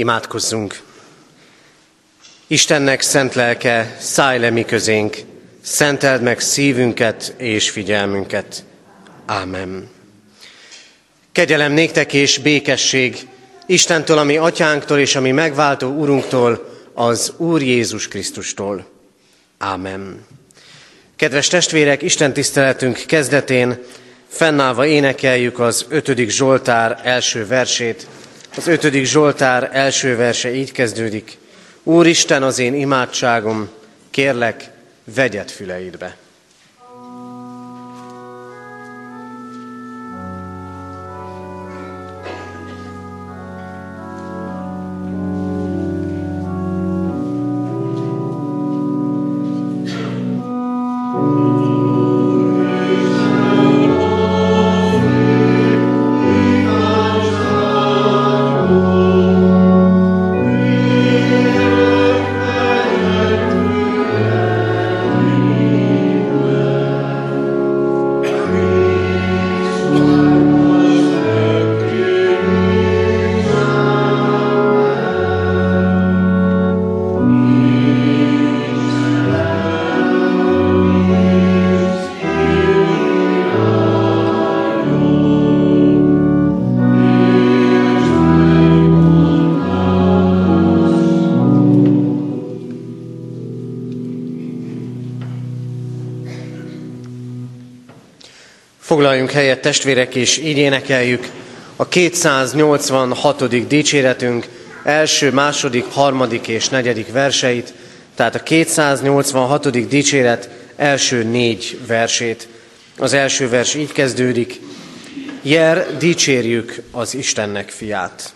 Imádkozzunk! Istennek szent lelke, szállj le mi közénk, szenteld meg szívünket és figyelmünket. Ámen. Kegyelem néktek és békesség Istentől, ami atyánktól és ami megváltó Urunktól, az Úr Jézus Krisztustól. Ámen. Kedves testvérek, Isten tiszteletünk kezdetén fennállva énekeljük az ötödik Zsoltár első versét. Az ötödik Zsoltár első verse így kezdődik. Úristen az én imádságom, kérlek, vegyet füleidbe. Foglaljunk helyet testvérek, és így énekeljük a 286. dicséretünk első, második, harmadik és negyedik verseit, tehát a 286. dicséret első négy versét. Az első vers így kezdődik, Jer, dicsérjük az Istennek fiát.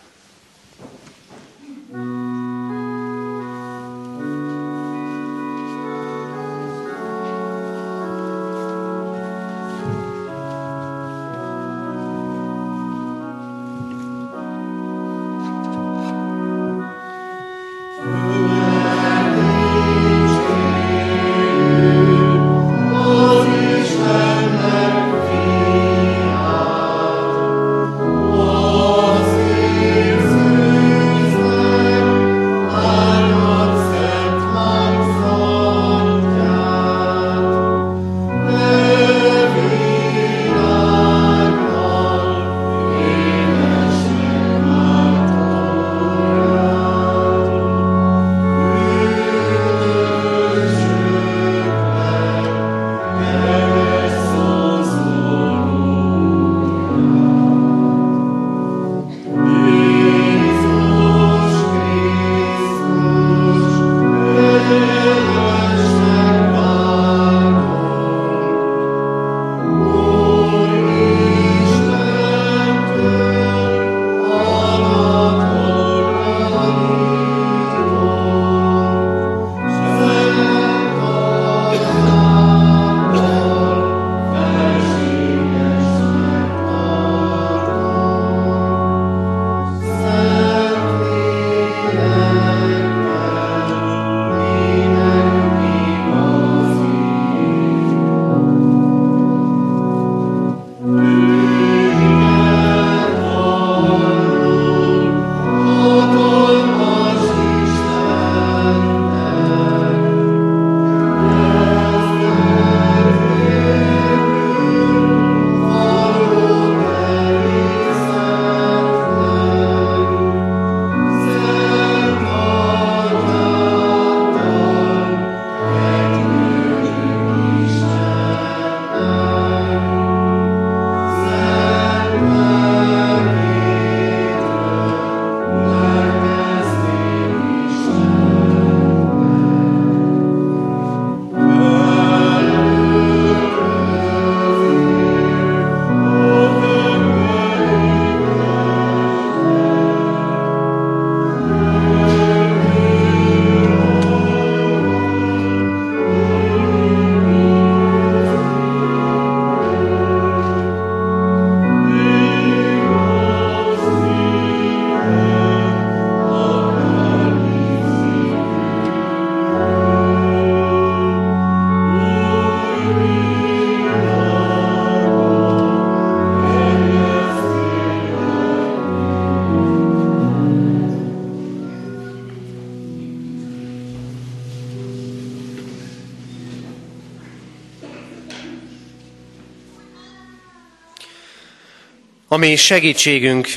Ami segítségünk,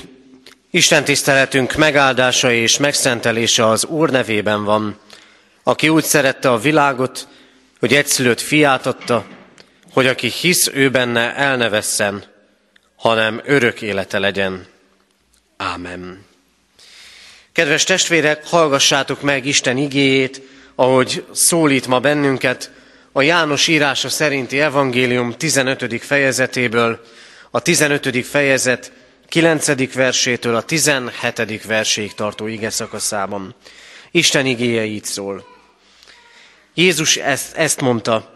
Isten tiszteletünk megáldása és megszentelése az Úr nevében van, aki úgy szerette a világot, hogy egyszülött fiát adta, hogy aki hisz ő benne el hanem örök élete legyen. Ámen. Kedves testvérek, hallgassátok meg Isten igéjét, ahogy szólít ma bennünket a János írása szerinti evangélium 15. fejezetéből, a 15. fejezet 9. versétől a 17. verséig tartó ige szakaszában. Isten igéje így szól. Jézus ezt, ezt mondta,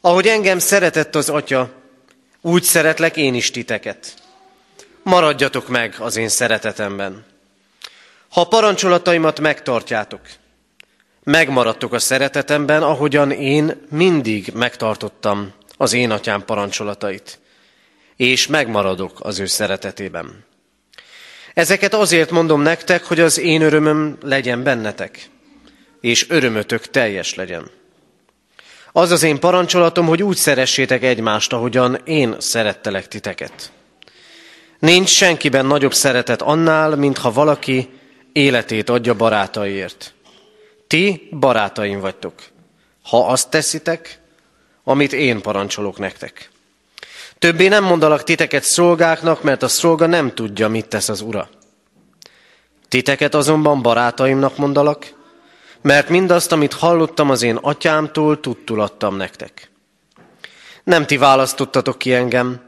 ahogy engem szeretett az Atya, úgy szeretlek én is titeket. Maradjatok meg az én szeretetemben. Ha parancsolataimat megtartjátok, megmaradtok a szeretetemben, ahogyan én mindig megtartottam az én atyám parancsolatait, és megmaradok az ő szeretetében. Ezeket azért mondom nektek, hogy az én örömöm legyen bennetek, és örömötök teljes legyen. Az az én parancsolatom, hogy úgy szeressétek egymást, ahogyan én szerettelek titeket. Nincs senkiben nagyobb szeretet annál, mintha valaki életét adja barátaiért. Ti barátaim vagytok, ha azt teszitek, amit én parancsolok nektek. Többé nem mondalak titeket szolgáknak, mert a szolga nem tudja, mit tesz az ura. Titeket azonban barátaimnak mondalak, mert mindazt, amit hallottam az én atyámtól, tudtul adtam nektek. Nem ti választottatok ki engem,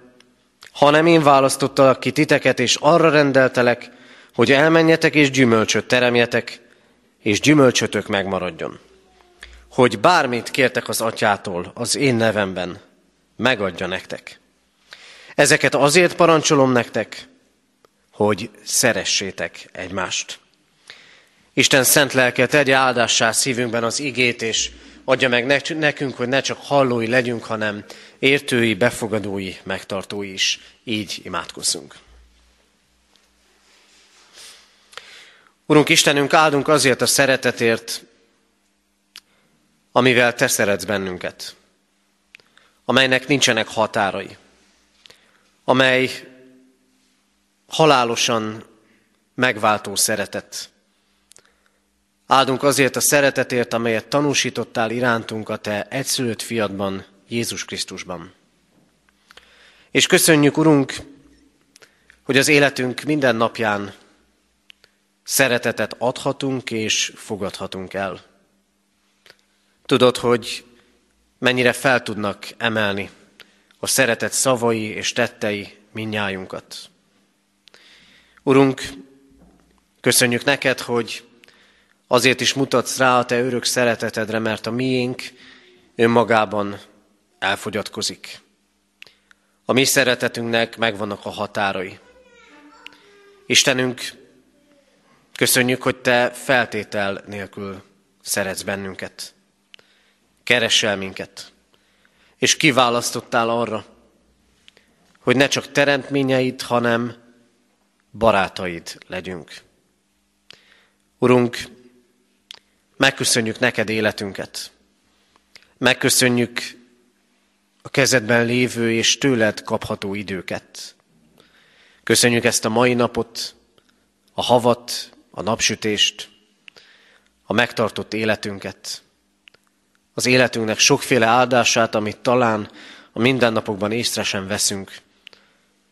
hanem én választottalak ki titeket, és arra rendeltelek, hogy elmenjetek és gyümölcsöt teremjetek, és gyümölcsötök megmaradjon. Hogy bármit kértek az atyától az én nevemben, megadja nektek. Ezeket azért parancsolom nektek, hogy szeressétek egymást. Isten szent lelke tegye áldássá szívünkben az igét, és adja meg nekünk, hogy ne csak hallói legyünk, hanem értői, befogadói, megtartói is. Így imádkozzunk. Urunk Istenünk, áldunk azért a szeretetért, amivel Te szeretsz bennünket, amelynek nincsenek határai, amely halálosan megváltó szeretet, Áldunk azért a szeretetért, amelyet tanúsítottál irántunk a Te egyszülött fiadban, Jézus Krisztusban. És köszönjük, Urunk, hogy az életünk minden napján szeretetet adhatunk és fogadhatunk el. Tudod, hogy mennyire fel tudnak emelni a szeretet szavai és tettei minnyájunkat. Urunk, köszönjük neked, hogy Azért is mutatsz rá a te örök szeretetedre, mert a miénk önmagában elfogyatkozik. A mi szeretetünknek megvannak a határai. Istenünk, köszönjük, hogy te feltétel nélkül szeretsz bennünket. Keresel minket. És kiválasztottál arra, hogy ne csak teremtményeid, hanem barátaid legyünk. Urunk, Megköszönjük neked életünket. Megköszönjük a kezedben lévő és tőled kapható időket. Köszönjük ezt a mai napot, a havat, a napsütést, a megtartott életünket, az életünknek sokféle áldását, amit talán a mindennapokban észre sem veszünk,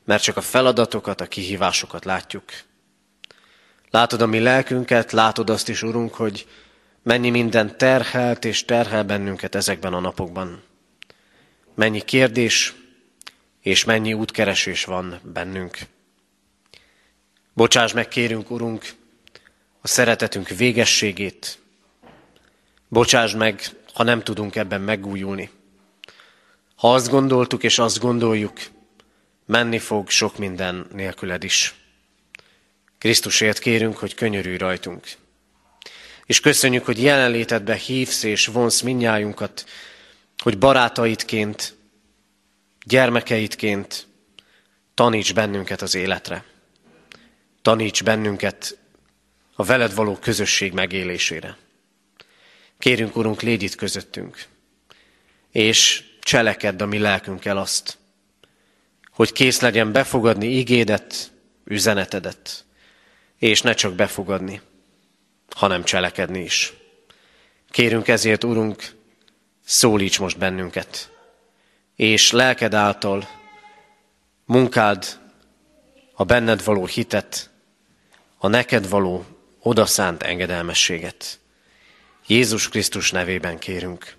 mert csak a feladatokat, a kihívásokat látjuk. Látod a mi lelkünket, látod azt is, Urunk, hogy Mennyi minden terhelt és terhel bennünket ezekben a napokban. Mennyi kérdés és mennyi útkeresés van bennünk. Bocsáss meg, kérünk, Urunk, a szeretetünk végességét. Bocsáss meg, ha nem tudunk ebben megújulni. Ha azt gondoltuk és azt gondoljuk, menni fog sok minden nélküled is. Krisztusért kérünk, hogy könyörülj rajtunk és köszönjük, hogy jelenlétedbe hívsz és vonsz minnyájunkat, hogy barátaidként, gyermekeidként taníts bennünket az életre. Taníts bennünket a veled való közösség megélésére. Kérünk, Urunk, légy itt közöttünk, és cselekedd a mi lelkünkkel azt, hogy kész legyen befogadni igédet, üzenetedet, és ne csak befogadni, hanem cselekedni is. Kérünk ezért, Urunk, szólíts most bennünket, és lelked által munkád a benned való hitet, a neked való odaszánt engedelmességet. Jézus Krisztus nevében kérünk.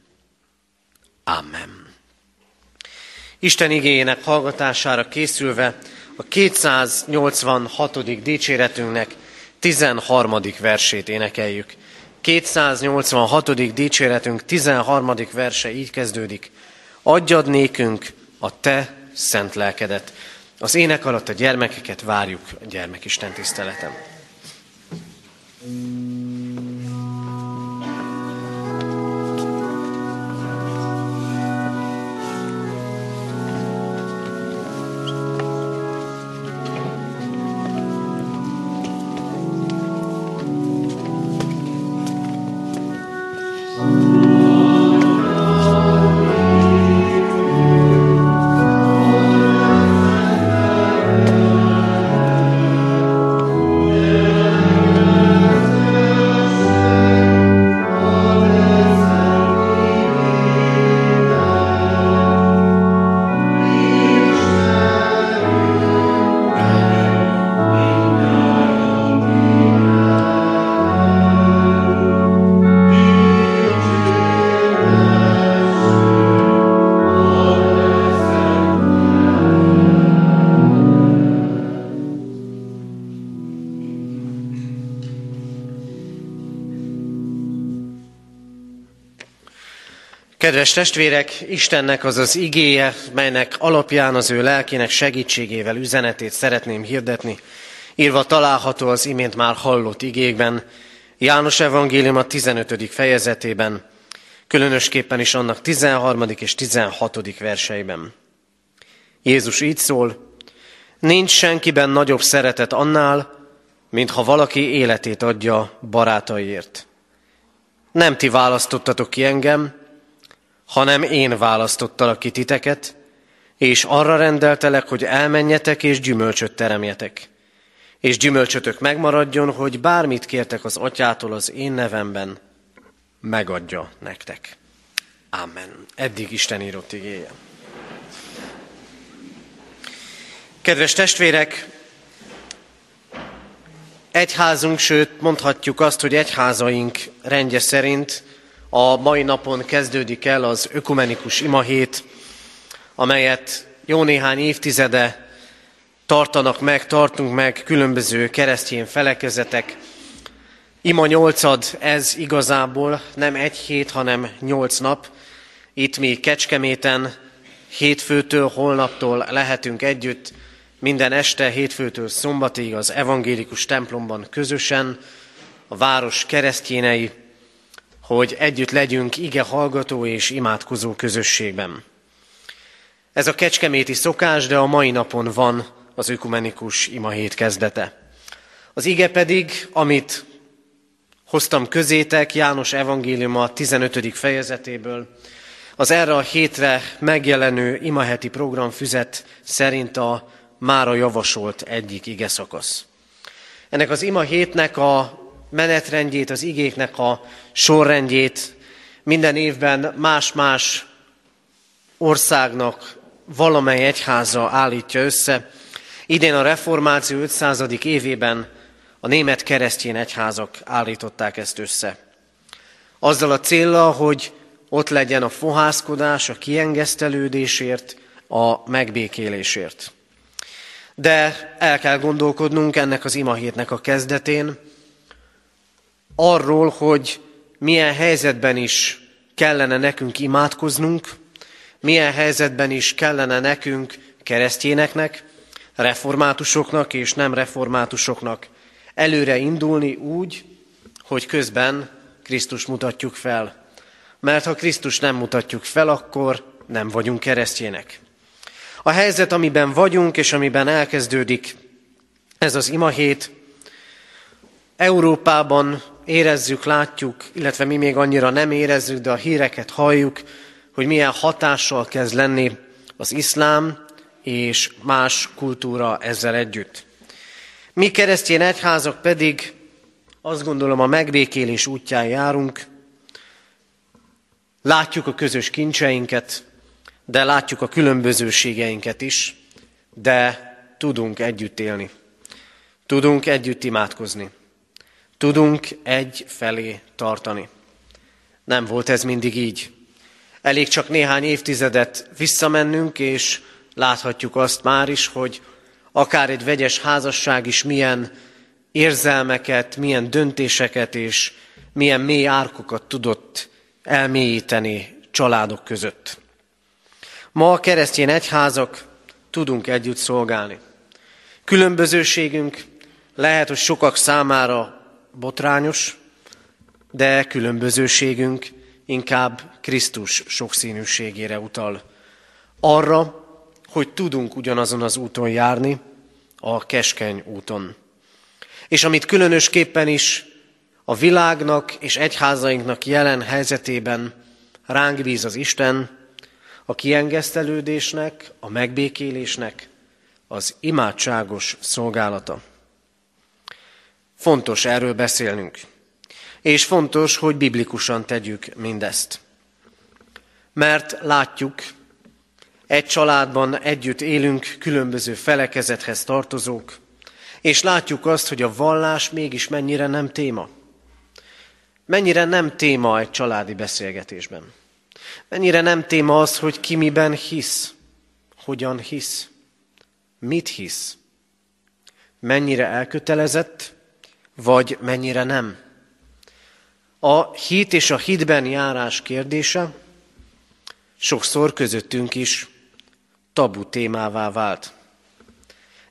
Amen. Isten igényének hallgatására készülve a 286. dicséretünknek 13. versét énekeljük. 286. dicséretünk 13. verse így kezdődik. Adjad nékünk a te szent lelkedet. Az ének alatt a gyermekeket várjuk a gyermekisten tiszteletem. Kedves testvérek, Istennek az az igéje, melynek alapján az ő lelkének segítségével üzenetét szeretném hirdetni, írva található az imént már hallott igékben, János Evangélium a 15. fejezetében, különösképpen is annak 13. és 16. verseiben. Jézus így szól, nincs senkiben nagyobb szeretet annál, mint ha valaki életét adja barátaiért. Nem ti választottatok ki engem, hanem én választottalak ki titeket, és arra rendeltelek, hogy elmenjetek és gyümölcsöt teremjetek. És gyümölcsötök megmaradjon, hogy bármit kértek az atyától az én nevemben, megadja nektek. Amen. Eddig Isten írott igéje. Kedves testvérek, egyházunk, sőt mondhatjuk azt, hogy egyházaink rendje szerint a mai napon kezdődik el az ökumenikus imahét, amelyet jó néhány évtizede tartanak meg, tartunk meg különböző keresztény felekezetek. Ima nyolcad ez igazából nem egy hét, hanem nyolc nap. Itt mi Kecskeméten hétfőtől, holnaptól lehetünk együtt, minden este hétfőtől szombatig az evangélikus templomban közösen, a város keresztjénei, hogy együtt legyünk ige hallgató és imádkozó közösségben. Ez a kecskeméti szokás, de a mai napon van az ökumenikus imahét kezdete. Az ige pedig, amit hoztam közétek János evangéliuma 15. fejezetéből, az erre a hétre megjelenő imaheti programfüzet szerint a mára javasolt egyik ige szakasz. Ennek az ima hétnek a menetrendjét, az igéknek a sorrendjét minden évben más-más országnak valamely egyháza állítja össze. Idén a reformáció 500. évében a német keresztény egyházak állították ezt össze. Azzal a célra, hogy ott legyen a fohászkodás, a kiengesztelődésért, a megbékélésért. De el kell gondolkodnunk ennek az imahétnek a kezdetén, arról, hogy milyen helyzetben is kellene nekünk imádkoznunk, milyen helyzetben is kellene nekünk keresztjéneknek, reformátusoknak és nem reformátusoknak előre indulni úgy, hogy közben Krisztus mutatjuk fel. Mert ha Krisztus nem mutatjuk fel, akkor nem vagyunk keresztjének. A helyzet, amiben vagyunk és amiben elkezdődik ez az imahét, Európában érezzük, látjuk, illetve mi még annyira nem érezzük, de a híreket halljuk, hogy milyen hatással kezd lenni az iszlám és más kultúra ezzel együtt. Mi keresztény egyházak pedig azt gondolom a megbékélés útján járunk, látjuk a közös kincseinket, de látjuk a különbözőségeinket is, de tudunk együtt élni. Tudunk együtt imádkozni. Tudunk egy felé tartani. Nem volt ez mindig így. Elég csak néhány évtizedet visszamennünk, és láthatjuk azt már is, hogy akár egy vegyes házasság is milyen érzelmeket, milyen döntéseket és milyen mély árkokat tudott elmélyíteni családok között. Ma a keresztény egyházak tudunk együtt szolgálni. Különbözőségünk lehet, hogy sokak számára botrányos, de különbözőségünk inkább Krisztus sokszínűségére utal. Arra, hogy tudunk ugyanazon az úton járni, a keskeny úton. És amit különösképpen is a világnak és egyházainknak jelen helyzetében ránk bíz az Isten, a kiengesztelődésnek, a megbékélésnek, az imádságos szolgálata. Fontos erről beszélnünk, és fontos, hogy biblikusan tegyük mindezt. Mert látjuk, egy családban együtt élünk, különböző felekezethez tartozók, és látjuk azt, hogy a vallás mégis mennyire nem téma. Mennyire nem téma egy családi beszélgetésben. Mennyire nem téma az, hogy ki miben hisz, hogyan hisz, mit hisz, mennyire elkötelezett, vagy mennyire nem. A hit és a hitben járás kérdése sokszor közöttünk is tabu témává vált.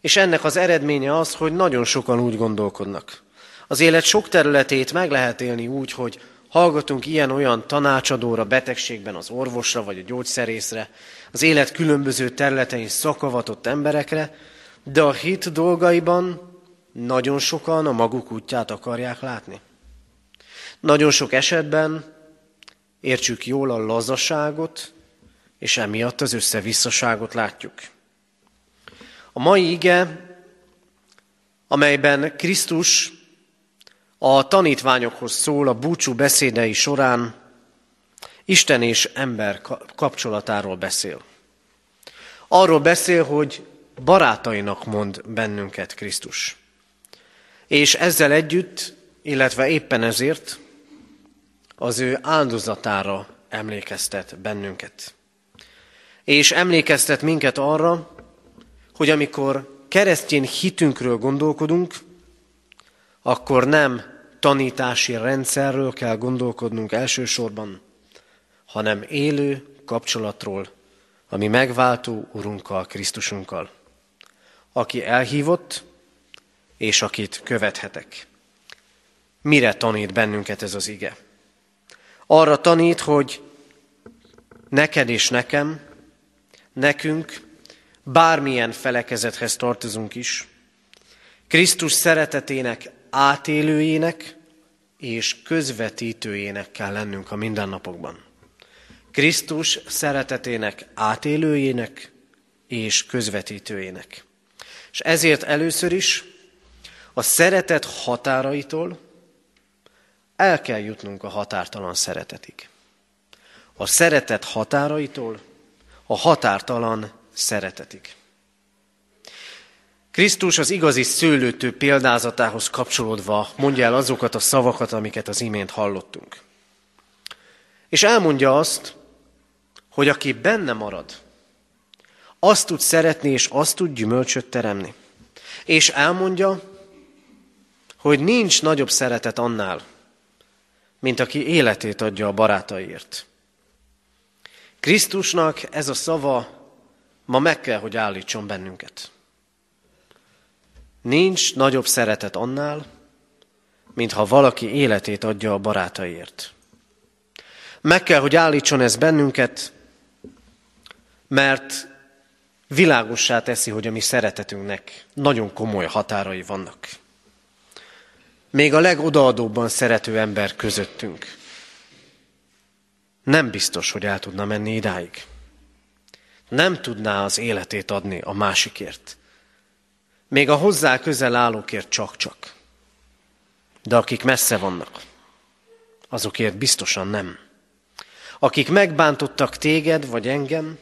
És ennek az eredménye az, hogy nagyon sokan úgy gondolkodnak. Az élet sok területét meg lehet élni úgy, hogy hallgatunk ilyen-olyan tanácsadóra, betegségben az orvosra vagy a gyógyszerészre, az élet különböző területein szakavatott emberekre, de a hit dolgaiban nagyon sokan a maguk útját akarják látni. Nagyon sok esetben értsük jól a lazaságot, és emiatt az összevisszaságot látjuk. A mai ige, amelyben Krisztus a tanítványokhoz szól a búcsú beszédei során, Isten és ember kapcsolatáról beszél. Arról beszél, hogy barátainak mond bennünket Krisztus. És ezzel együtt, illetve éppen ezért az ő áldozatára emlékeztet bennünket. És emlékeztet minket arra, hogy amikor keresztény hitünkről gondolkodunk, akkor nem tanítási rendszerről kell gondolkodnunk elsősorban, hanem élő kapcsolatról, ami megváltó Urunkkal, Krisztusunkkal, aki elhívott, és akit követhetek. Mire tanít bennünket ez az ige? Arra tanít, hogy neked és nekem, nekünk, bármilyen felekezethez tartozunk is, Krisztus szeretetének átélőjének és közvetítőjének kell lennünk a mindennapokban. Krisztus szeretetének átélőjének és közvetítőjének. És ezért először is a szeretet határaitól el kell jutnunk a határtalan szeretetig. A szeretet határaitól a határtalan szeretetig. Krisztus az igazi szőlőtő példázatához kapcsolódva mondja el azokat a szavakat, amiket az imént hallottunk. És elmondja azt, hogy aki benne marad, azt tud szeretni, és azt tud gyümölcsöt teremni. És elmondja, hogy nincs nagyobb szeretet annál, mint aki életét adja a barátaiért. Krisztusnak ez a szava ma meg kell, hogy állítson bennünket. Nincs nagyobb szeretet annál, mint ha valaki életét adja a barátaiért. Meg kell, hogy állítson ez bennünket, mert világossá teszi, hogy a mi szeretetünknek nagyon komoly határai vannak. Még a legodaadóbban szerető ember közöttünk nem biztos, hogy el tudna menni idáig. nem tudná az életét adni a másikért. Még a hozzá közel állókért csak-csak. De akik messze vannak, azokért biztosan nem. Akik megbántottak téged vagy engem,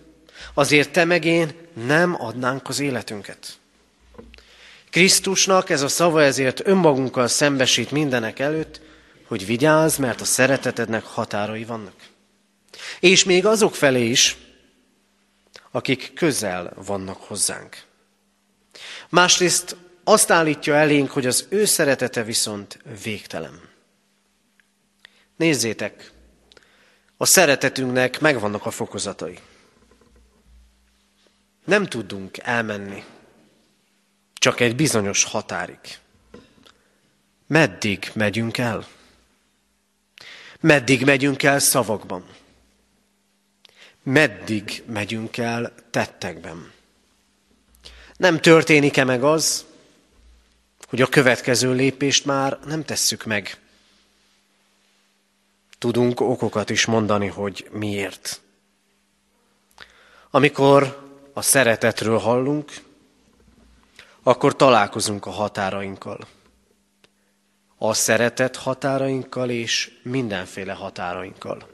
azért te meg én nem adnánk az életünket. Krisztusnak ez a szava ezért önmagunkkal szembesít mindenek előtt, hogy vigyázz, mert a szeretetednek határai vannak. És még azok felé is, akik közel vannak hozzánk. Másrészt azt állítja elénk, hogy az ő szeretete viszont végtelen. Nézzétek, a szeretetünknek megvannak a fokozatai. Nem tudunk elmenni csak egy bizonyos határig. Meddig megyünk el? Meddig megyünk el szavakban? Meddig megyünk el tettekben? Nem történik-e meg az, hogy a következő lépést már nem tesszük meg? Tudunk okokat is mondani, hogy miért. Amikor a szeretetről hallunk, akkor találkozunk a határainkkal. A szeretet határainkkal és mindenféle határainkkal.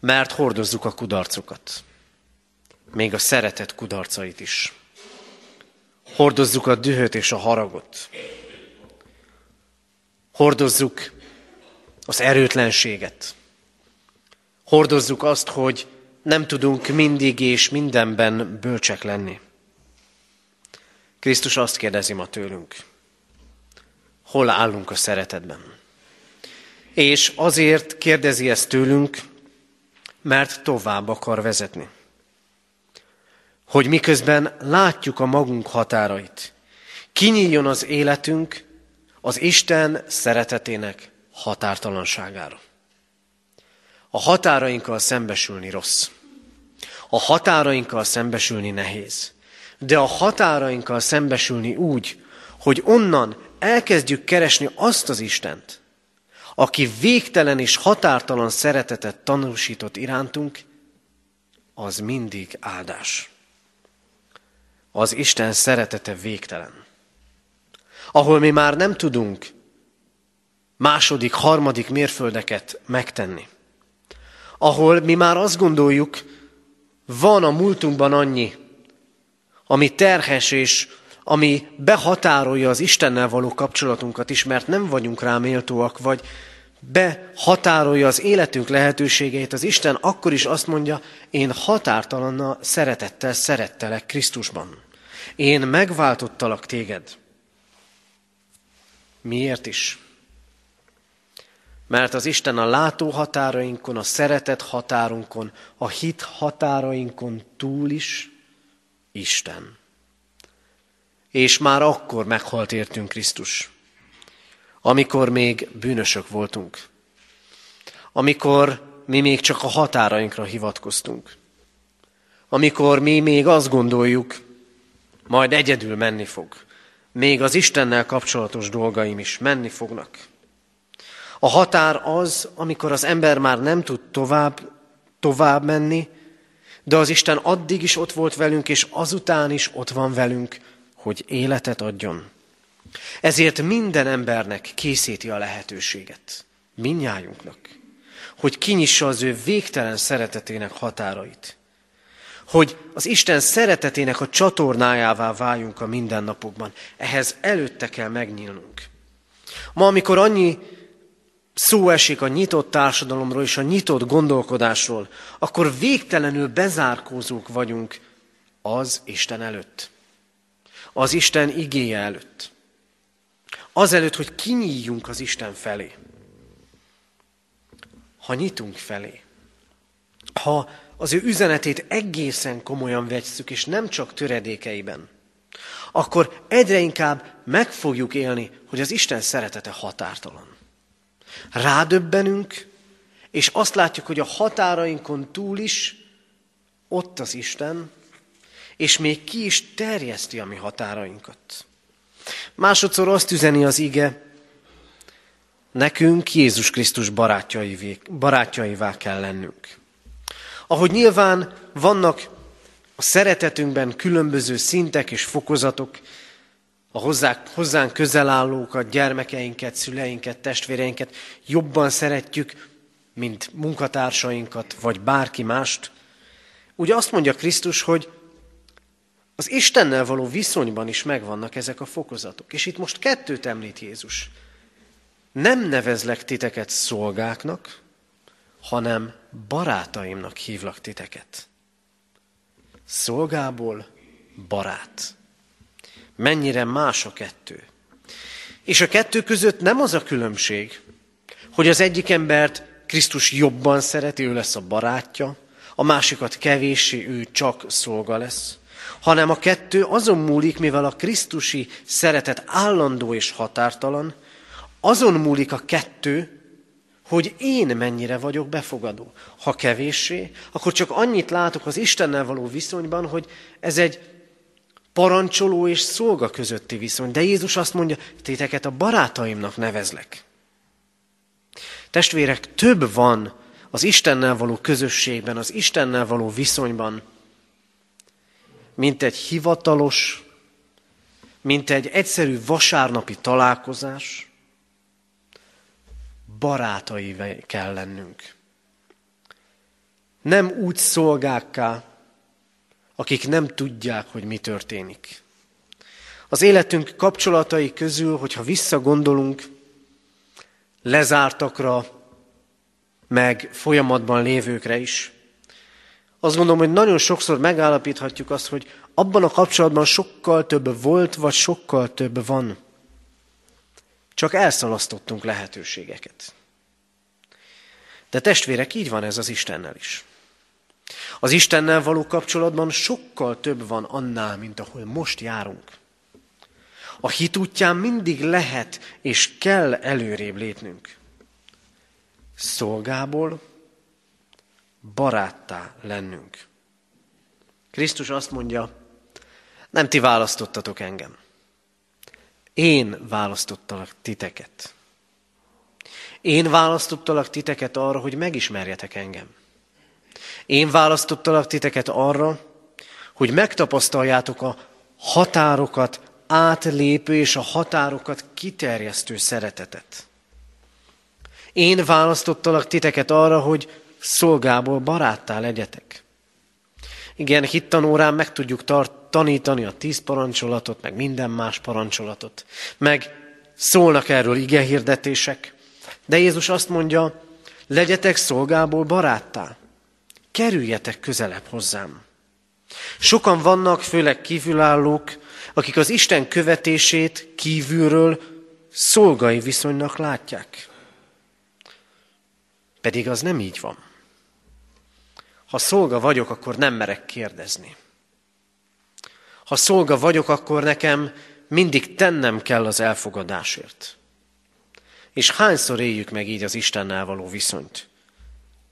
Mert hordozzuk a kudarcokat. Még a szeretet kudarcait is. Hordozzuk a dühöt és a haragot. Hordozzuk az erőtlenséget. Hordozzuk azt, hogy nem tudunk mindig és mindenben bölcsek lenni. Krisztus azt kérdezi ma tőlünk, hol állunk a szeretetben. És azért kérdezi ezt tőlünk, mert tovább akar vezetni. Hogy miközben látjuk a magunk határait, kinyíljon az életünk az Isten szeretetének határtalanságára. A határainkkal szembesülni rossz. A határainkkal szembesülni nehéz. De a határainkkal szembesülni úgy, hogy onnan elkezdjük keresni azt az Istent, aki végtelen és határtalan szeretetet tanúsított irántunk, az mindig áldás. Az Isten szeretete végtelen. Ahol mi már nem tudunk második, harmadik mérföldeket megtenni. Ahol mi már azt gondoljuk, van a múltunkban annyi, ami terhes és ami behatárolja az Istennel való kapcsolatunkat is, mert nem vagyunk rá méltóak, vagy behatárolja az életünk lehetőségeit, az Isten akkor is azt mondja, én határtalanna szeretettel szerettelek Krisztusban. Én megváltottalak téged. Miért is? Mert az Isten a látó határainkon, a szeretet határunkon, a hit határainkon túl is Isten. És már akkor meghalt értünk Krisztus, amikor még bűnösök voltunk, amikor mi még csak a határainkra hivatkoztunk, amikor mi még azt gondoljuk, majd egyedül menni fog, még az Istennel kapcsolatos dolgaim is menni fognak. A határ az, amikor az ember már nem tud tovább, tovább menni, de az Isten addig is ott volt velünk, és azután is ott van velünk, hogy életet adjon. Ezért minden embernek készíti a lehetőséget, minnyájunknak, hogy kinyissa az ő végtelen szeretetének határait. Hogy az Isten szeretetének a csatornájává váljunk a mindennapokban. Ehhez előtte kell megnyílnunk. Ma, amikor annyi szó esik a nyitott társadalomról és a nyitott gondolkodásról, akkor végtelenül bezárkózók vagyunk az Isten előtt. Az Isten igéje előtt. Azelőtt, hogy kinyíljunk az Isten felé. Ha nyitunk felé, ha az ő üzenetét egészen komolyan vesszük, és nem csak töredékeiben, akkor egyre inkább meg fogjuk élni, hogy az Isten szeretete határtalan rádöbbenünk, és azt látjuk, hogy a határainkon túl is ott az Isten, és még ki is terjeszti a mi határainkat. Másodszor azt üzeni az ige, nekünk Jézus Krisztus barátjaivá kell lennünk. Ahogy nyilván vannak a szeretetünkben különböző szintek és fokozatok, a hozzá, hozzánk közel állókat, gyermekeinket, szüleinket, testvéreinket jobban szeretjük, mint munkatársainkat, vagy bárki mást. Ugye azt mondja Krisztus, hogy az Istennel való viszonyban is megvannak ezek a fokozatok. És itt most kettőt említ Jézus. Nem nevezlek titeket szolgáknak, hanem barátaimnak hívlak titeket. Szolgából barát. Mennyire más a kettő. És a kettő között nem az a különbség, hogy az egyik embert Krisztus jobban szereti, ő lesz a barátja, a másikat kevéssé, ő csak szolga lesz, hanem a kettő azon múlik, mivel a Krisztusi szeretet állandó és határtalan, azon múlik a kettő, hogy én mennyire vagyok befogadó. Ha kevéssé, akkor csak annyit látok az Istennel való viszonyban, hogy ez egy parancsoló és szolga közötti viszony. De Jézus azt mondja, téteket a barátaimnak nevezlek. Testvérek, több van az Istennel való közösségben, az Istennel való viszonyban, mint egy hivatalos, mint egy egyszerű vasárnapi találkozás, barátai kell lennünk. Nem úgy szolgákká, akik nem tudják, hogy mi történik. Az életünk kapcsolatai közül, hogyha visszagondolunk, lezártakra, meg folyamatban lévőkre is, azt gondolom, hogy nagyon sokszor megállapíthatjuk azt, hogy abban a kapcsolatban sokkal több volt, vagy sokkal több van. Csak elszalasztottunk lehetőségeket. De testvérek, így van ez az Istennel is. Az Istennel való kapcsolatban sokkal több van annál, mint ahol most járunk. A hit útján mindig lehet és kell előrébb lépnünk. Szolgából baráttá lennünk. Krisztus azt mondja, nem ti választottatok engem. Én választottalak titeket. Én választottalak titeket arra, hogy megismerjetek engem. Én választottalak titeket arra, hogy megtapasztaljátok a határokat átlépő és a határokat kiterjesztő szeretetet. Én választottalak titeket arra, hogy szolgából baráttá legyetek. Igen, hittanórán meg tudjuk tart, tanítani a tíz parancsolatot, meg minden más parancsolatot. Meg szólnak erről igehirdetések. De Jézus azt mondja, legyetek szolgából baráttá. Kerüljetek közelebb hozzám. Sokan vannak, főleg kívülállók, akik az Isten követését kívülről szolgai viszonynak látják. Pedig az nem így van. Ha szolga vagyok, akkor nem merek kérdezni. Ha szolga vagyok, akkor nekem mindig tennem kell az elfogadásért. És hányszor éljük meg így az Istennel való viszonyt?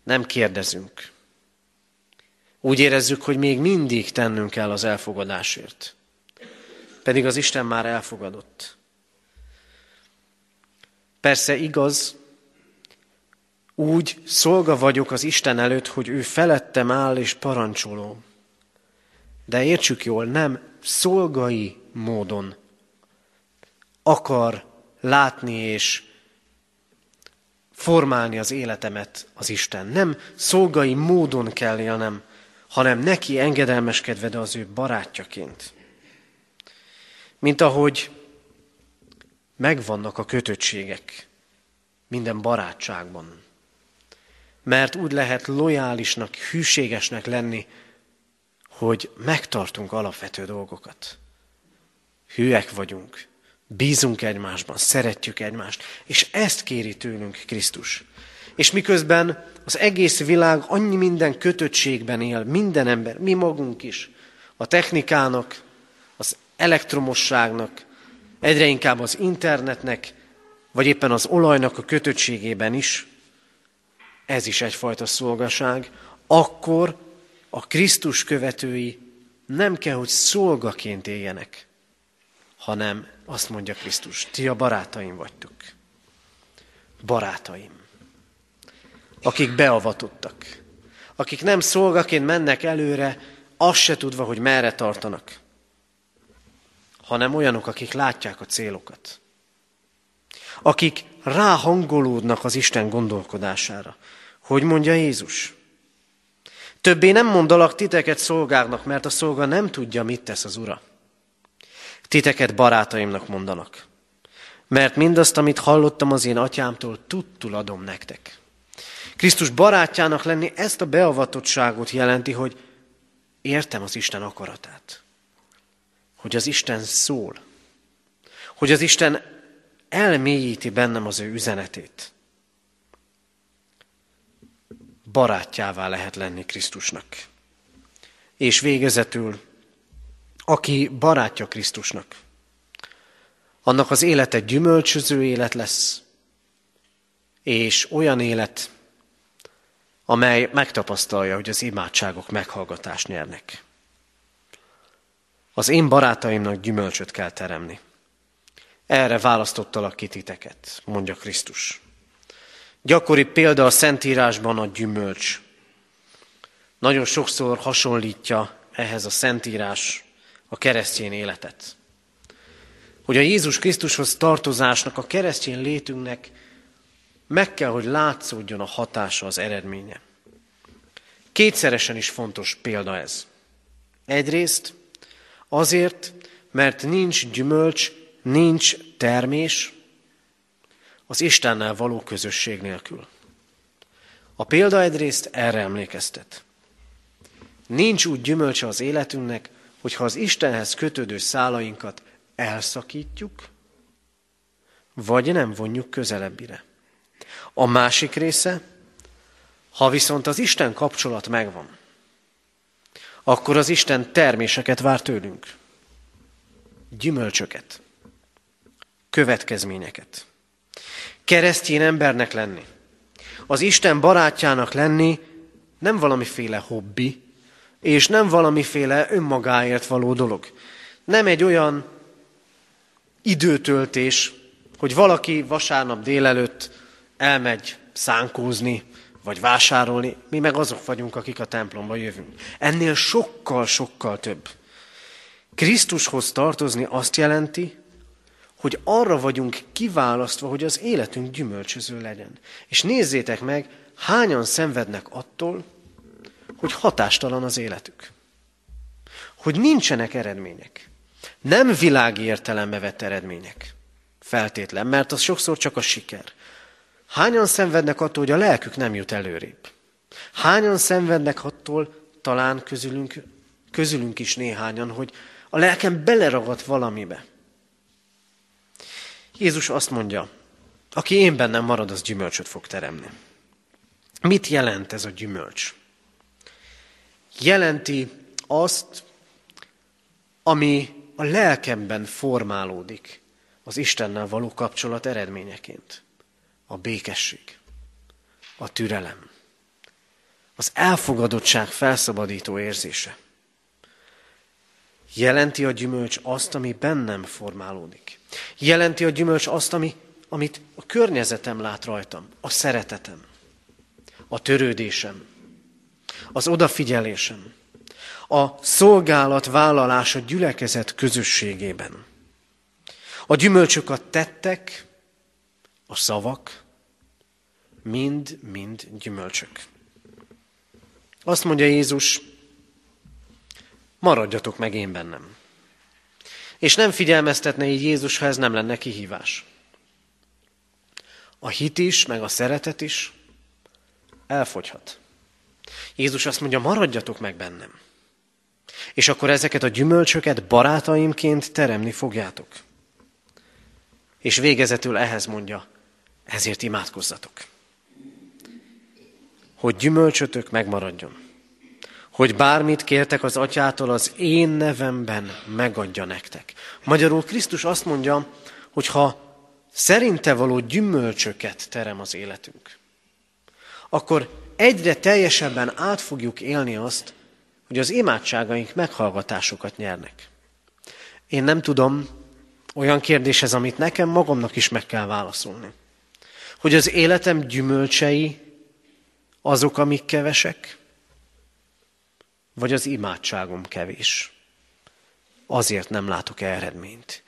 Nem kérdezünk. Úgy érezzük, hogy még mindig tennünk kell az elfogadásért. Pedig az Isten már elfogadott. Persze igaz, úgy szolga vagyok az Isten előtt, hogy ő felettem áll és parancsoló. De értsük jól, nem szolgai módon akar látni és formálni az életemet az Isten. Nem szolgai módon kell élnem, hanem neki engedelmeskedve, de az ő barátjaként. Mint ahogy megvannak a kötöttségek minden barátságban. Mert úgy lehet lojálisnak, hűségesnek lenni, hogy megtartunk alapvető dolgokat. Hűek vagyunk, bízunk egymásban, szeretjük egymást, és ezt kéri tőlünk Krisztus. És miközben az egész világ annyi minden kötöttségben él, minden ember, mi magunk is, a technikának, az elektromosságnak, egyre inkább az internetnek, vagy éppen az olajnak a kötöttségében is, ez is egyfajta szolgaság, akkor a Krisztus követői nem kell, hogy szolgaként éljenek, hanem azt mondja Krisztus, ti a barátaim vagytok. Barátaim. Akik beavatottak. Akik nem szolgaként mennek előre, azt se tudva, hogy merre tartanak, hanem olyanok, akik látják a célokat, akik ráhangolódnak az Isten gondolkodására. Hogy mondja Jézus? Többé nem mondalak titeket szolgáknak, mert a szolga nem tudja, mit tesz az ura. Titeket barátaimnak mondanak, mert mindazt, amit hallottam az én atyámtól, tudtul adom nektek. Krisztus barátjának lenni ezt a beavatottságot jelenti, hogy értem az Isten akaratát. Hogy az Isten szól. Hogy az Isten elmélyíti bennem az ő üzenetét. Barátjává lehet lenni Krisztusnak. És végezetül, aki barátja Krisztusnak, annak az élete gyümölcsöző élet lesz, és olyan élet, amely megtapasztalja, hogy az imádságok meghallgatást nyernek. Az én barátaimnak gyümölcsöt kell teremni. Erre választottalak ki titeket, mondja Krisztus. Gyakori példa a Szentírásban a gyümölcs. Nagyon sokszor hasonlítja ehhez a Szentírás a keresztény életet. Hogy a Jézus Krisztushoz tartozásnak, a keresztény létünknek meg kell, hogy látszódjon a hatása, az eredménye. Kétszeresen is fontos példa ez. Egyrészt azért, mert nincs gyümölcs, nincs termés az Istennel való közösség nélkül. A példa egyrészt erre emlékeztet. Nincs úgy gyümölcse az életünknek, hogyha az Istenhez kötődő szálainkat elszakítjuk, vagy nem vonjuk közelebbire. A másik része, ha viszont az Isten kapcsolat megvan, akkor az Isten terméseket vár tőlünk. Gyümölcsöket, következményeket. Keresztjén embernek lenni, az Isten barátjának lenni nem valamiféle hobbi, és nem valamiféle önmagáért való dolog. Nem egy olyan időtöltés, hogy valaki vasárnap délelőtt elmegy szánkózni, vagy vásárolni, mi meg azok vagyunk, akik a templomba jövünk. Ennél sokkal-sokkal több. Krisztushoz tartozni azt jelenti, hogy arra vagyunk kiválasztva, hogy az életünk gyümölcsöző legyen. És nézzétek meg, hányan szenvednek attól, hogy hatástalan az életük. Hogy nincsenek eredmények. Nem világi értelembe vett eredmények. Feltétlen, mert az sokszor csak a siker. Hányan szenvednek attól, hogy a lelkük nem jut előrébb? Hányan szenvednek attól, talán közülünk, közülünk is néhányan, hogy a lelkem beleragadt valamibe. Jézus azt mondja, aki én bennem marad, az gyümölcsöt fog teremni. Mit jelent ez a gyümölcs? Jelenti azt, ami a lelkemben formálódik az Istennel való kapcsolat eredményeként a békesség, a türelem, az elfogadottság felszabadító érzése. Jelenti a gyümölcs azt, ami bennem formálódik. Jelenti a gyümölcs azt, ami, amit a környezetem lát rajtam, a szeretetem, a törődésem, az odafigyelésem, a szolgálat vállalása gyülekezet közösségében. A gyümölcsöket tettek, a szavak mind-mind gyümölcsök. Azt mondja Jézus, maradjatok meg én bennem. És nem figyelmeztetne így Jézus, ha ez nem lenne kihívás. A hit is, meg a szeretet is elfogyhat. Jézus azt mondja, maradjatok meg bennem. És akkor ezeket a gyümölcsöket barátaimként teremni fogjátok. És végezetül ehhez mondja, ezért imádkozzatok. Hogy gyümölcsötök megmaradjon. Hogy bármit kértek az atyától az én nevemben megadja nektek. Magyarul Krisztus azt mondja, hogy ha szerinte való gyümölcsöket terem az életünk, akkor egyre teljesebben át fogjuk élni azt, hogy az imádságaink meghallgatásokat nyernek. Én nem tudom, olyan kérdéshez, amit nekem magamnak is meg kell válaszolni hogy az életem gyümölcsei azok, amik kevesek, vagy az imádságom kevés? Azért nem látok eredményt.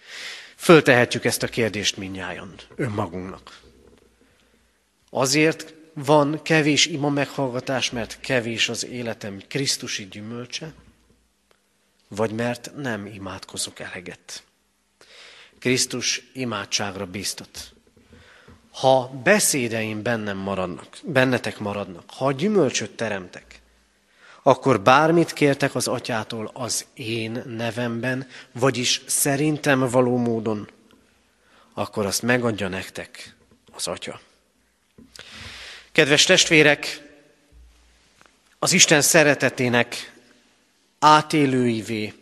Föltehetjük ezt a kérdést minnyáján önmagunknak. Azért van kevés ima meghallgatás, mert kevés az életem Krisztusi gyümölcse, vagy mert nem imádkozok eleget. Krisztus imádságra bíztat. Ha beszédeim bennem maradnak, bennetek maradnak, ha gyümölcsöt teremtek, akkor bármit kértek az atyától az én nevemben, vagyis szerintem való módon, akkor azt megadja nektek az atya. Kedves testvérek, az Isten szeretetének átélőivé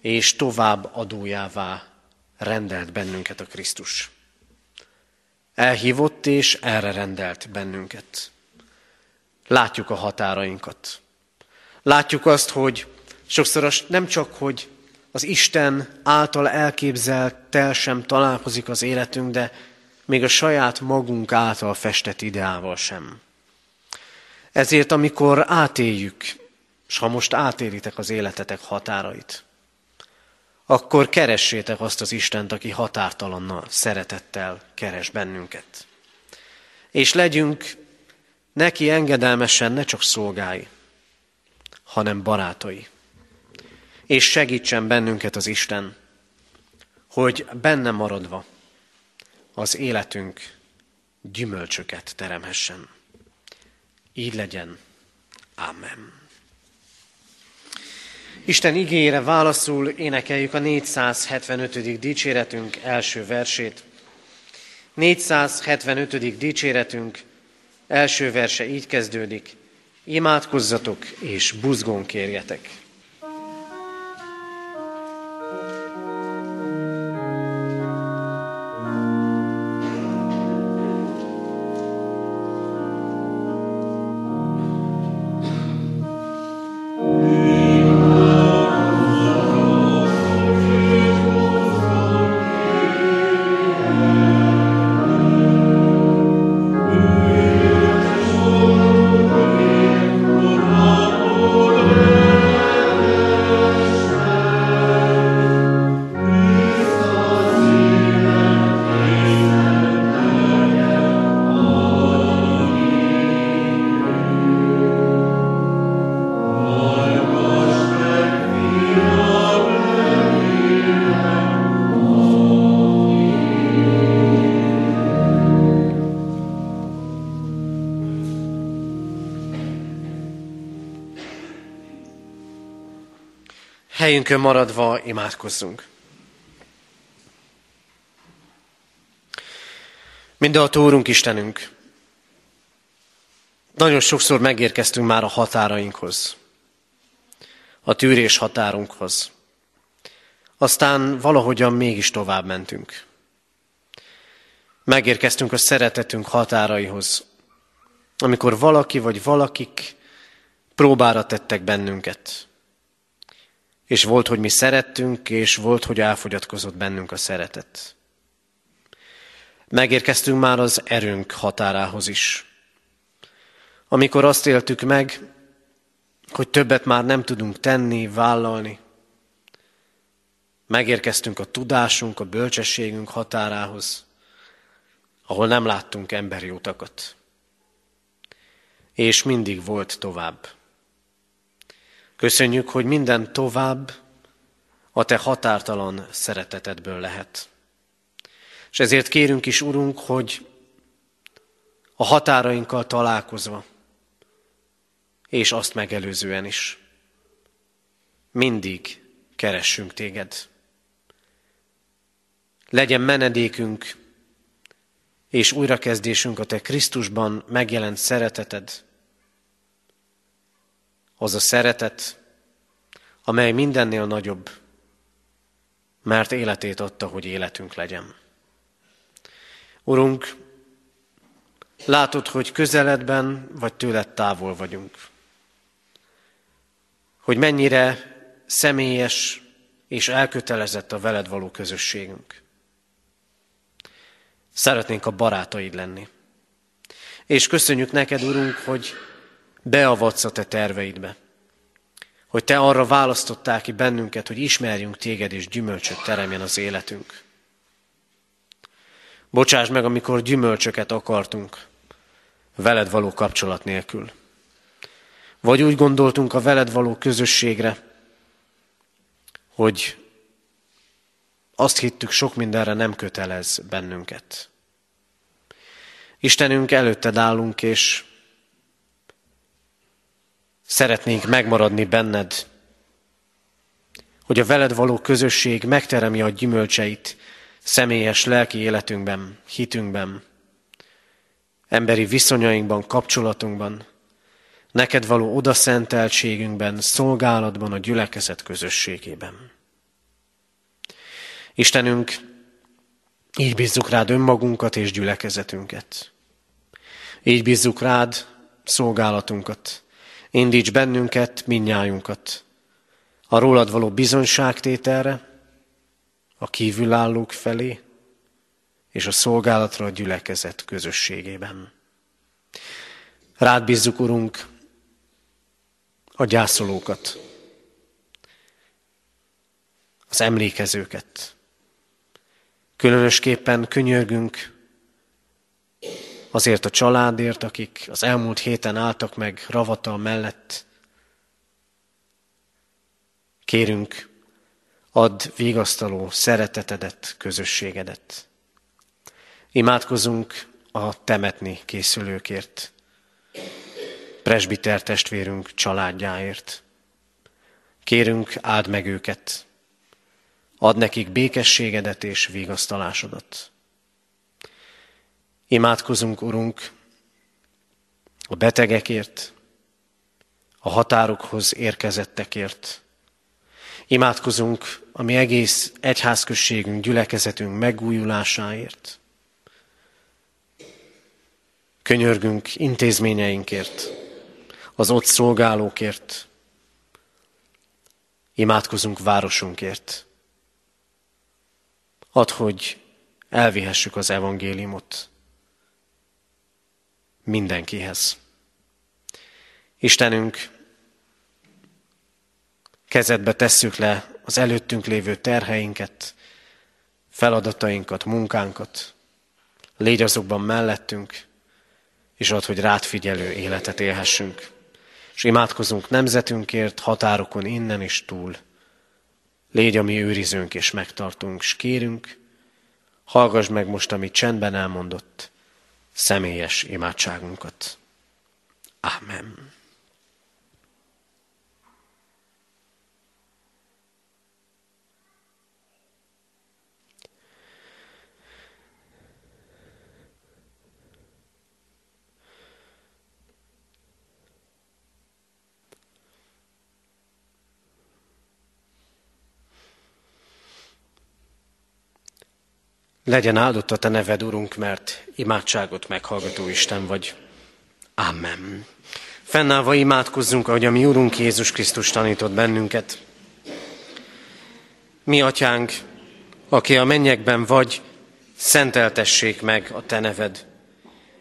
és tovább adójává rendelt bennünket a Krisztus. Elhívott és erre rendelt bennünket. Látjuk a határainkat. Látjuk azt, hogy sokszor nem csak, hogy az Isten által elképzeltel sem találkozik az életünk, de még a saját magunk által festett ideával sem. Ezért, amikor átéljük, és ha most átélitek az életetek határait, akkor keressétek azt az Istent, aki határtalannal, szeretettel keres bennünket. És legyünk neki engedelmesen ne csak szolgái, hanem barátai. És segítsen bennünket az Isten, hogy benne maradva az életünk gyümölcsöket teremhessen. Így legyen. Amen. Isten igényére válaszul énekeljük a 475. dicséretünk első versét. 475. dicséretünk első verse így kezdődik. Imádkozzatok és buzgón kérjetek. Helyünkön maradva imádkozzunk. Mindenható Úrunk Istenünk, nagyon sokszor megérkeztünk már a határainkhoz, a tűrés határunkhoz. Aztán valahogyan mégis tovább mentünk. Megérkeztünk a szeretetünk határaihoz, amikor valaki vagy valakik próbára tettek bennünket. És volt, hogy mi szerettünk, és volt, hogy elfogyatkozott bennünk a szeretet. Megérkeztünk már az erőnk határához is. Amikor azt éltük meg, hogy többet már nem tudunk tenni, vállalni. Megérkeztünk a tudásunk, a bölcsességünk határához, ahol nem láttunk emberi utakat. És mindig volt tovább. Köszönjük, hogy minden tovább a te határtalan szeretetedből lehet. És ezért kérünk is, Urunk, hogy a határainkkal találkozva, és azt megelőzően is, mindig keressünk téged. Legyen menedékünk és újrakezdésünk a te Krisztusban megjelent szereteted, az a szeretet, amely mindennél nagyobb, mert életét adta, hogy életünk legyen. Urunk, látod, hogy közeledben vagy tőled távol vagyunk. Hogy mennyire személyes és elkötelezett a veled való közösségünk. Szeretnénk a barátaid lenni. És köszönjük neked, Urunk, hogy beavatsz a te terveidbe. hogy Te arra választottál ki bennünket, hogy ismerjünk Téged és gyümölcsöt teremjen az életünk. Bocsáss meg, amikor gyümölcsöket akartunk, veled való kapcsolat nélkül. Vagy úgy gondoltunk a veled való közösségre, hogy azt hittük, sok mindenre nem kötelez bennünket. Istenünk, előtted állunk, és szeretnénk megmaradni benned, hogy a veled való közösség megteremje a gyümölcseit személyes lelki életünkben, hitünkben, emberi viszonyainkban, kapcsolatunkban, neked való odaszenteltségünkben, szolgálatban, a gyülekezet közösségében. Istenünk, így bízzuk rád önmagunkat és gyülekezetünket. Így bízzuk rád szolgálatunkat. Indíts bennünket, minnyájunkat. A rólad való bizonyságtételre, a kívülállók felé, és a szolgálatra a gyülekezet közösségében. Rád bízzuk, Urunk, a gyászolókat, az emlékezőket. Különösképpen könyörgünk azért a családért, akik az elmúlt héten álltak meg ravata mellett. Kérünk, add vigasztaló szeretetedet, közösségedet. Imádkozunk a temetni készülőkért, presbiter testvérünk családjáért. Kérünk, áld meg őket, Ad nekik békességedet és vigasztalásodat. Imádkozunk, Urunk, a betegekért, a határokhoz érkezettekért. Imádkozunk a mi egész egyházközségünk, gyülekezetünk megújulásáért. Könyörgünk intézményeinkért, az ott szolgálókért. Imádkozunk városunkért. Add, hogy elvihessük az evangéliumot mindenkihez. Istenünk, kezedbe tesszük le az előttünk lévő terheinket, feladatainkat, munkánkat. Légy azokban mellettünk, és add, hogy rád figyelő életet élhessünk. És imádkozunk nemzetünkért, határokon innen és túl. Légy a mi őrizőnk és megtartunk, s kérünk, hallgass meg most, amit csendben elmondott, személyes imádságunkat. Amen. Legyen áldott a te neved, Urunk, mert imádságot meghallgató Isten vagy. Amen. Fennállva imádkozzunk, ahogy a mi Urunk Jézus Krisztus tanított bennünket. Mi, Atyánk, aki a mennyekben vagy, szenteltessék meg a Te neved.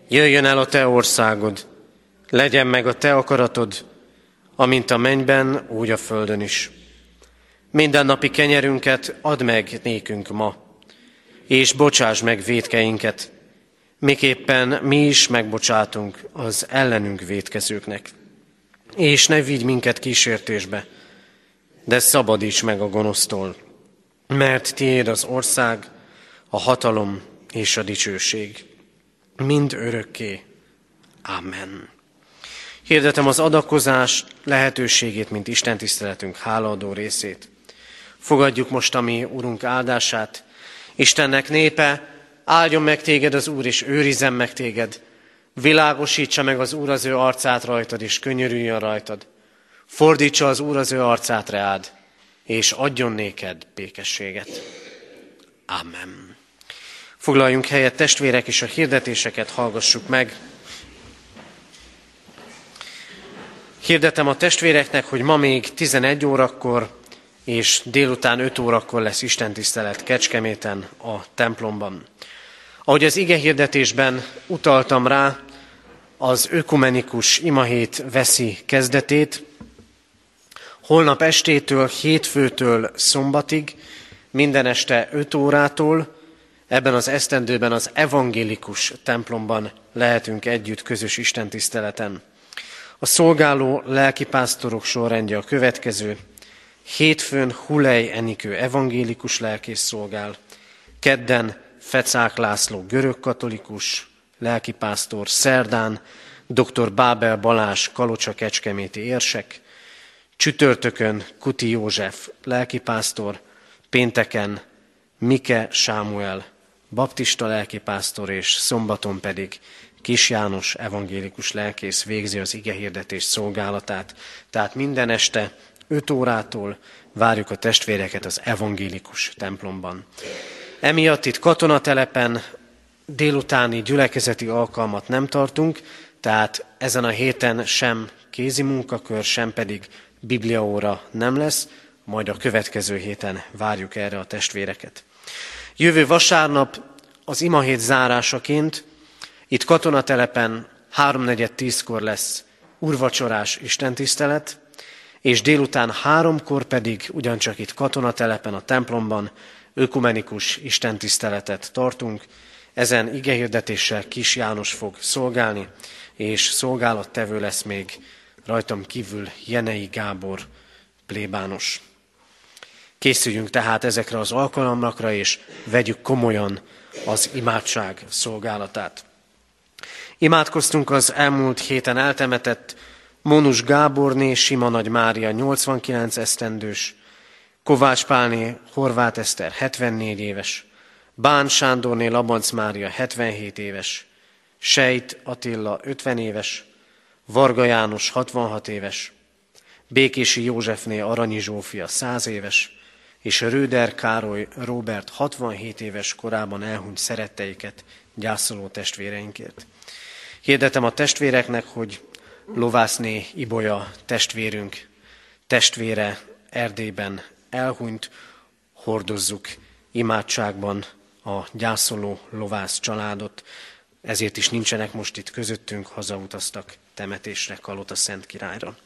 Jöjjön el a Te országod, legyen meg a Te akaratod, amint a mennyben, úgy a földön is. Minden napi kenyerünket add meg nékünk ma, és bocsáss meg védkeinket, miképpen mi is megbocsátunk az ellenünk védkezőknek. És ne vigy minket kísértésbe, de szabadíts meg a gonosztól, mert tiéd az ország, a hatalom és a dicsőség, mind örökké. Amen. Hirdetem az adakozás lehetőségét, mint Isten tiszteletünk hálaadó részét. Fogadjuk most a mi Urunk áldását, Istennek népe, áldjon meg téged az Úr, és őrizzen meg téged. Világosítsa meg az Úr az ő arcát rajtad, és könyörüljön rajtad. Fordítsa az Úr az ő arcát reád, és adjon néked békességet. Amen. Foglaljunk helyet, testvérek, és a hirdetéseket hallgassuk meg. Hirdetem a testvéreknek, hogy ma még 11 órakor és délután 5 órakor lesz istentisztelet Kecskeméten a templomban. Ahogy az ige hirdetésben utaltam rá, az ökumenikus imahét veszi kezdetét. Holnap estétől, hétfőtől szombatig, minden este 5 órától, ebben az esztendőben az evangélikus templomban lehetünk együtt közös istentiszteleten. A szolgáló lelkipásztorok sorrendje a következő. Hétfőn Hulej Enikő evangélikus lelkész szolgál, kedden Fecák László görögkatolikus lelkipásztor, szerdán dr. Bábel Balás Kalocsa Kecskeméti érsek, csütörtökön Kuti József lelkipásztor, pénteken Mike Sámuel baptista lelkipásztor, és szombaton pedig Kis János evangélikus lelkész végzi az igehirdetés szolgálatát. Tehát minden este 5 órától várjuk a testvéreket az evangélikus templomban. Emiatt itt katonatelepen délutáni gyülekezeti alkalmat nem tartunk, tehát ezen a héten sem kézi munkakör, sem pedig bibliaóra nem lesz, majd a következő héten várjuk erre a testvéreket. Jövő vasárnap az imahét zárásaként itt katonatelepen háromnegyed tízkor lesz urvacsorás istentisztelet, és délután háromkor pedig ugyancsak itt katonatelepen a templomban ökumenikus istentiszteletet tartunk. Ezen igehirdetéssel Kis János fog szolgálni, és szolgálattevő lesz még rajtam kívül Jenei Gábor plébános. Készüljünk tehát ezekre az alkalmakra, és vegyük komolyan az imádság szolgálatát. Imádkoztunk az elmúlt héten eltemetett Monus Gáborné, Sima Nagy Mária 89 esztendős, Kovács Pálné, Horváth Eszter 74 éves, Bán Sándorné, Labanc Mária 77 éves, Sejt Attila 50 éves, Varga János 66 éves, Békési Józsefné Aranyi Zsófia 100 éves, és Röder Károly Robert 67 éves korában elhunyt szeretteiket gyászoló testvéreinkért. Hirdetem a testvéreknek, hogy Lovászné Ibolya testvérünk, testvére Erdélyben elhunyt, hordozzuk imádságban a gyászoló lovász családot, ezért is nincsenek most itt közöttünk, hazautaztak temetésre Kalota Szent Királyra.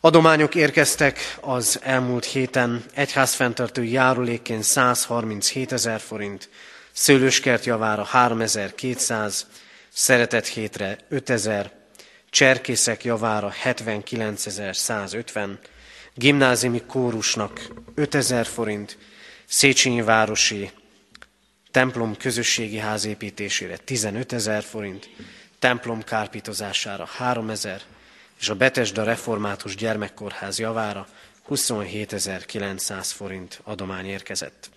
Adományok érkeztek az elmúlt héten egyházfenntartó járulékén 137 ezer forint, szőlőskert javára 3200, szeretett hétre 5000, cserkészek javára 79.150, gimnáziumi kórusnak 5000 forint, Széchenyi városi templom közösségi ház építésére 15 ezer forint, templom kárpítozására 3 ezer, és a Betesda Református Gyermekkórház javára 27.900 forint adomány érkezett.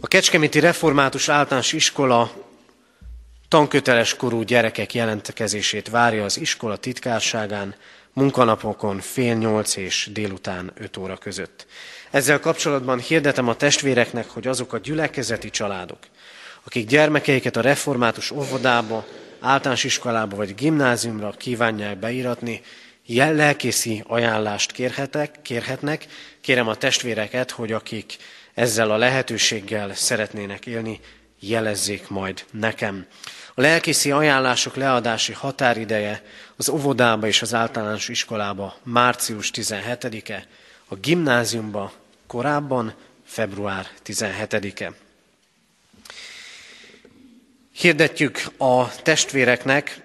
A Kecskeméti Református Általános Iskola tanköteles korú gyerekek jelentkezését várja az iskola titkárságán munkanapokon fél nyolc és délután öt óra között. Ezzel kapcsolatban hirdetem a testvéreknek, hogy azok a gyülekezeti családok, akik gyermekeiket a református óvodába, általános iskolába vagy gimnáziumra kívánják beíratni, lelkészi ajánlást kérhetek, kérhetnek. Kérem a testvéreket, hogy akik ezzel a lehetőséggel szeretnének élni, jelezzék majd nekem. A lelkészi ajánlások leadási határideje az óvodába és az általános iskolába március 17-e, a gimnáziumba korábban február 17-e. Hirdetjük a testvéreknek,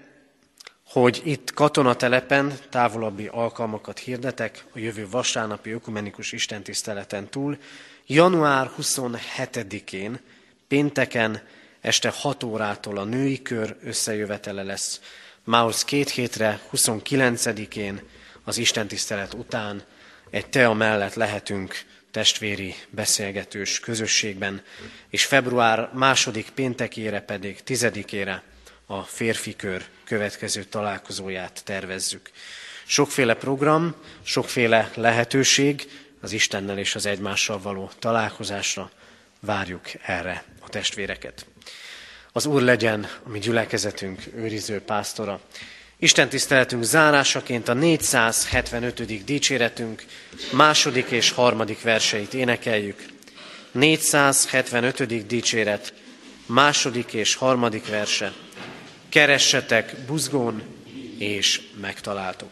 hogy itt katonatelepen távolabbi alkalmakat hirdetek a jövő vasárnapi ökumenikus istentiszteleten túl. Január 27-én, pénteken este 6 órától a női kör összejövetele lesz. Mához két hétre, 29-én az istentisztelet után egy tea mellett lehetünk testvéri beszélgetős közösségben, és február második péntekére pedig tizedikére a férfi kör következő találkozóját tervezzük. Sokféle program, sokféle lehetőség az Istennel és az egymással való találkozásra várjuk erre a testvéreket. Az Úr legyen a mi gyülekezetünk őriző pásztora. Isten tiszteletünk zárásaként a 475. dicséretünk második és harmadik verseit énekeljük. 475. dicséret második és harmadik verse. Keressetek buzgón, és megtaláltok.